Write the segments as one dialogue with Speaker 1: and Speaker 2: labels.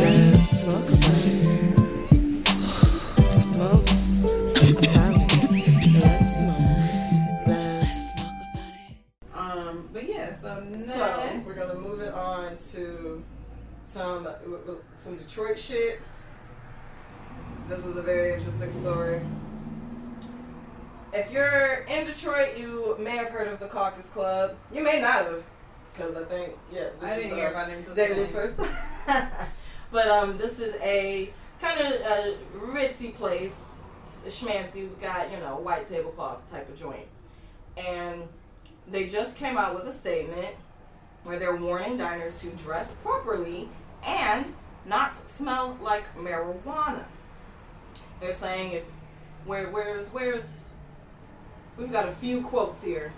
Speaker 1: Let's smoke about it. Smoke. Let's smoke. Let's smoke about it.
Speaker 2: Um, but yeah, so next.
Speaker 3: So we're gonna move it on to some some Detroit shit. This is a very interesting story. If you're in Detroit, you may have heard of the Caucus Club. You may not have, because I think yeah, this
Speaker 2: I
Speaker 3: is
Speaker 2: didn't
Speaker 3: uh,
Speaker 2: hear about it until
Speaker 3: first. but um, this is a kind of a ritzy place, schmancy. We got you know white tablecloth type of joint, and they just came out with a statement where they're warning diners to dress properly and not smell like marijuana. They're saying if where where's where's we've got a few quotes here.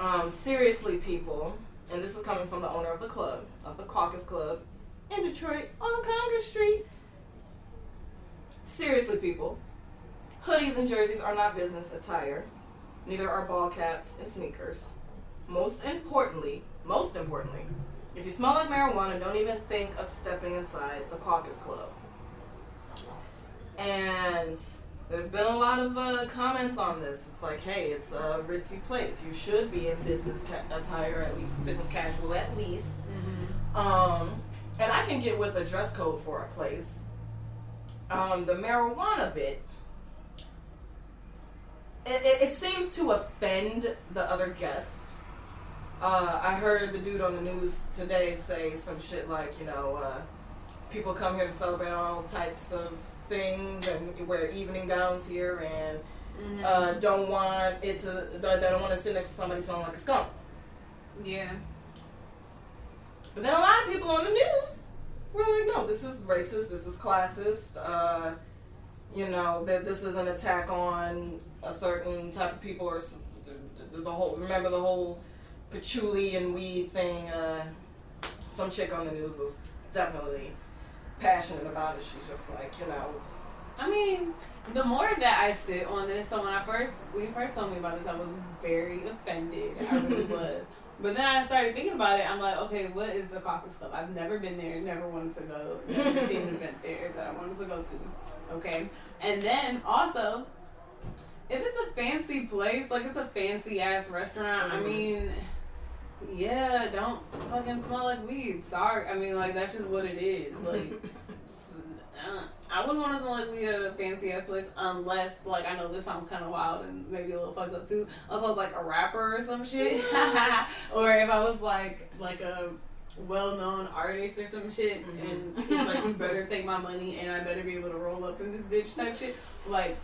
Speaker 3: Um, seriously, people, and this is coming from the owner of the club, of the Caucus Club in Detroit on Congress Street. Seriously, people, hoodies and jerseys are not business attire. Neither are ball caps and sneakers. Most importantly, most importantly, if you smell like marijuana, don't even think of stepping inside the Caucus Club. And there's been a lot of uh, comments on this. It's like, hey, it's a ritzy place. You should be in business ca- attire, at least, business casual at least. Um, and I can get with a dress code for a place. Um, the marijuana bit, it, it, it seems to offend the other guest. Uh, I heard the dude on the news today say some shit like, you know, uh, people come here to celebrate all types of things and wear evening gowns here and
Speaker 2: Mhm.
Speaker 3: uh, don't want it to, they don't want to sit next to somebody smelling like a skunk.
Speaker 2: yeah.
Speaker 3: But then a lot of people on the news were like, no, this is racist, this is classist, uh, you know, that this is an attack on a certain type of people or the, the, the whole, remember the whole patchouli and weed thing, uh, some chick on the news was definitely passionate about it. She's just like, you know,
Speaker 2: I mean, the more that I sit on this, so when I first, when you first told me about this, I was very offended. I really was. But then I started thinking about it. I'm like, okay, what is the Caucus Club? I've never been there, never wanted to go, never seen an event there that I wanted to go to. Okay. And then also, if it's a fancy place, like it's a fancy ass restaurant, I
Speaker 3: Mhm.
Speaker 2: mean, yeah, don't fucking smell like weed. Sorry. I mean, like, that's just what it is. Like, uh, I wouldn't want to smell like weed at a fancy ass place unless, like, I know this sounds kind of wild and maybe a little fucked up too. Unless I was like a rapper or some shit, or if I was like like a well-known artist or some shit,
Speaker 3: Mhm.
Speaker 2: and it's like you better take my money and I better be able to roll up in this bitch type shit. Like,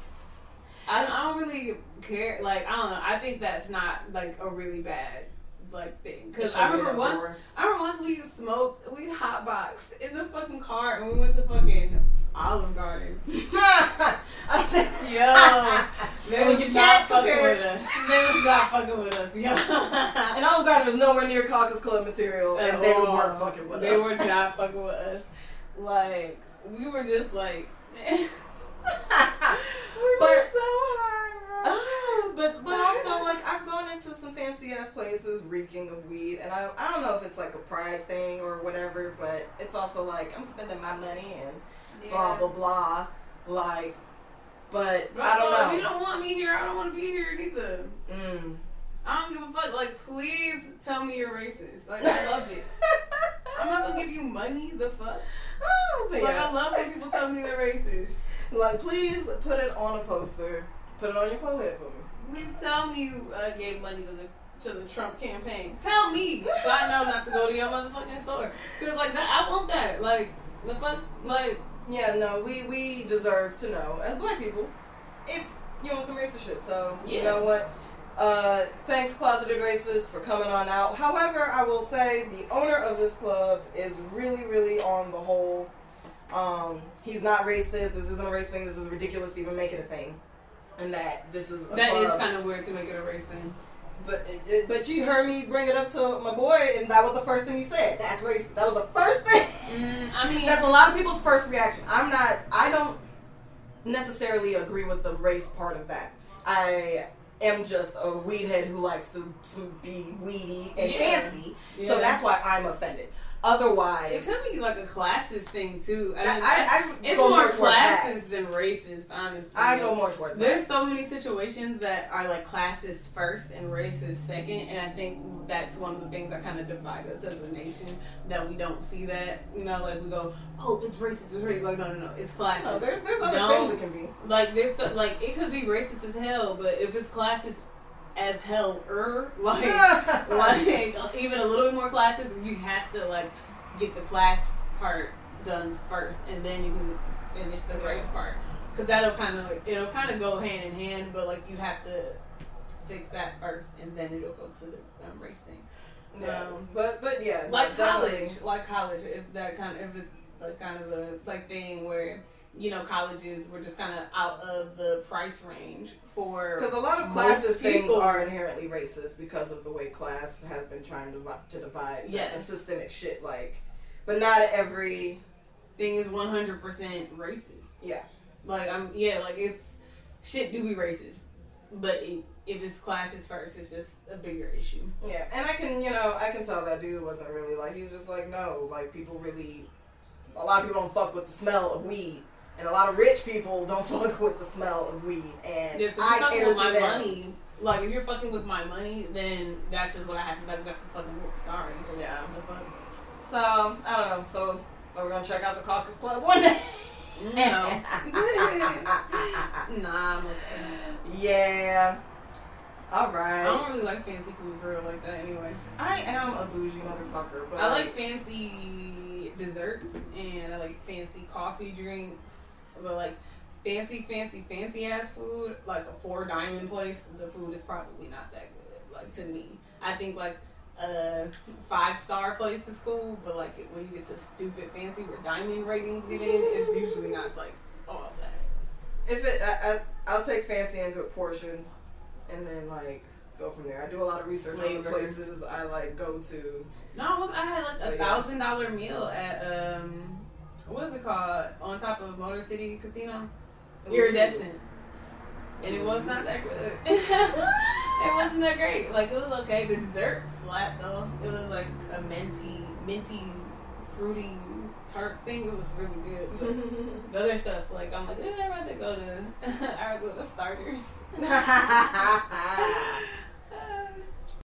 Speaker 2: I, I don't really care. Like, I don't know. I think that's not like a really bad like thing because I remember once. I remember once we smoked, we hotboxed in the fucking car and we went to fucking Olive Garden.
Speaker 3: I think,
Speaker 2: Yo, they
Speaker 3: Well,
Speaker 2: was
Speaker 3: you
Speaker 2: not fucking
Speaker 3: compare-
Speaker 2: with us. They was not fucking with us, yo.
Speaker 3: and Olive Garden was nowhere near Caucus Club material, and they
Speaker 2: all.
Speaker 3: weren't fucking with
Speaker 2: They
Speaker 3: us.
Speaker 2: They were not fucking with us. Like, we were just like, we were
Speaker 3: But-
Speaker 2: so hard,
Speaker 3: Ah, but but also like I've gone into some fancy ass places reeking of weed, and I I don't know if it's like a pride thing or whatever, but it's also like I'm spending my money and blah blah blah, like. But
Speaker 2: But
Speaker 3: I don't know.
Speaker 2: If you don't want me here, I don't want to be here either.
Speaker 3: Mm.
Speaker 2: I don't give a fuck. Like, please tell me you're racist. Like, I love it. I'm not gonna give you money. The fuck.
Speaker 3: Oh, but
Speaker 2: Like,
Speaker 3: yeah.
Speaker 2: I love when people tell me they're racist.
Speaker 3: Like, please put it on a poster. Put it on your forehead for me.
Speaker 2: Please tell me you uh, gave money to the to the Trump campaign. Tell me, so I know not to go to your motherfucking store. Cause like that, I want that. Like the fuck, like
Speaker 3: Yeah, no, we we deserve to know as black people if you want some racist shit. So you know what? Uh, thanks, closeted racist, for coming on out. However, I will say the owner of this club is really, really on the whole. Um, he's not racist. This isn't a race thing. This is ridiculous to even make it a thing, and that this is a
Speaker 2: that is kind of weird to make it a race thing.
Speaker 3: But but you heard me bring it up to my boy, and that was the first thing he said. That's racist. That was the first thing.
Speaker 2: Mm, I mean,
Speaker 3: That's a lot of people's first reaction. I'm not. I don't necessarily agree with the race part of that. I am just a weed head who likes to be weedy and
Speaker 2: Yeah.
Speaker 3: fancy. So that's why I'm offended. Otherwise.
Speaker 2: It could be like a classist thing too. I
Speaker 3: I,
Speaker 2: mean,
Speaker 3: I, I
Speaker 2: it's more
Speaker 3: that.
Speaker 2: classist than racist, honestly.
Speaker 3: I go more towards
Speaker 2: There's
Speaker 3: that.
Speaker 2: so many situations that are like classist first and racist second, and I think that's one of the things that kind of divide us as a nation. That we don't see that, you know, like we go, oh, it's racist, it's racist. Like no, no, no, it's classist.
Speaker 3: No, there's there's other
Speaker 2: Don't-
Speaker 3: things it can be.
Speaker 2: like there's so- like it could be racist as hell, but if it's classist as hell, er, like like even a more classes, you have to like get the class part done first, and then you can finish the race part. Because that'll kind of it'll kind of go hand in hand, but like you have to fix that first, and then it'll go to the um, race thing.
Speaker 3: yeah,
Speaker 2: Um,
Speaker 3: but but yeah, no,
Speaker 2: Like
Speaker 3: definitely.
Speaker 2: college, like college, if that kind of if it's like kind of a like thing where. You know, colleges were just kind of out of the price range for
Speaker 3: Because a lot of
Speaker 2: classes
Speaker 3: classist things
Speaker 2: people-
Speaker 3: are inherently racist because of the way class has been trying to, to divide
Speaker 2: Yes.
Speaker 3: the systemic shit. Like, but not every
Speaker 2: thing is one hundred percent racist.
Speaker 3: yeah.
Speaker 2: Like I'm yeah, like it's shit do be racist, but it, if it's classes first, it's just a bigger issue.
Speaker 3: Yeah, and I can, you know, I can tell that dude wasn't really like he's just like no, like people really, a lot of people don't fuck with the smell of weed, and a lot of rich people don't fuck with the smell of weed, and
Speaker 2: Yeah, so
Speaker 3: I cater to
Speaker 2: my
Speaker 3: them.
Speaker 2: money. Like if you're fucking with my money, then that's just what I have. To. That, that's the fucking rule. Sorry.
Speaker 3: Yeah. So I don't know. So we're we gonna check out the Caucus Club one day?
Speaker 2: No. nah, I'm okay.
Speaker 3: yeah. All right.
Speaker 2: I don't really like fancy food for real like that anyway.
Speaker 3: I am a bougie motherfucker, but
Speaker 2: I like fancy desserts and I like fancy coffee drinks, but like fancy, fancy, fancy ass food, like a four diamond place, the food is probably not that good. Like to me, I think like a five star place is cool, but like when you get to stupid fancy where diamond ratings get in, it's usually not like all that.
Speaker 3: if it, I, I, I'll take fancy and good portion, and then like go from there. I do a lot of research on the places I like go to.
Speaker 2: No, I, was, I had like a thousand dollar meal at um, what is it called? On top of Motor City Casino. Iridescence. And it was not that good. it wasn't that great. Like it was okay. The dessert slapped though. It was like a minty, minty, fruity tart thing. It was really good. The other stuff, like I'm like, eh, I'd rather go to, I'd rather go to starters.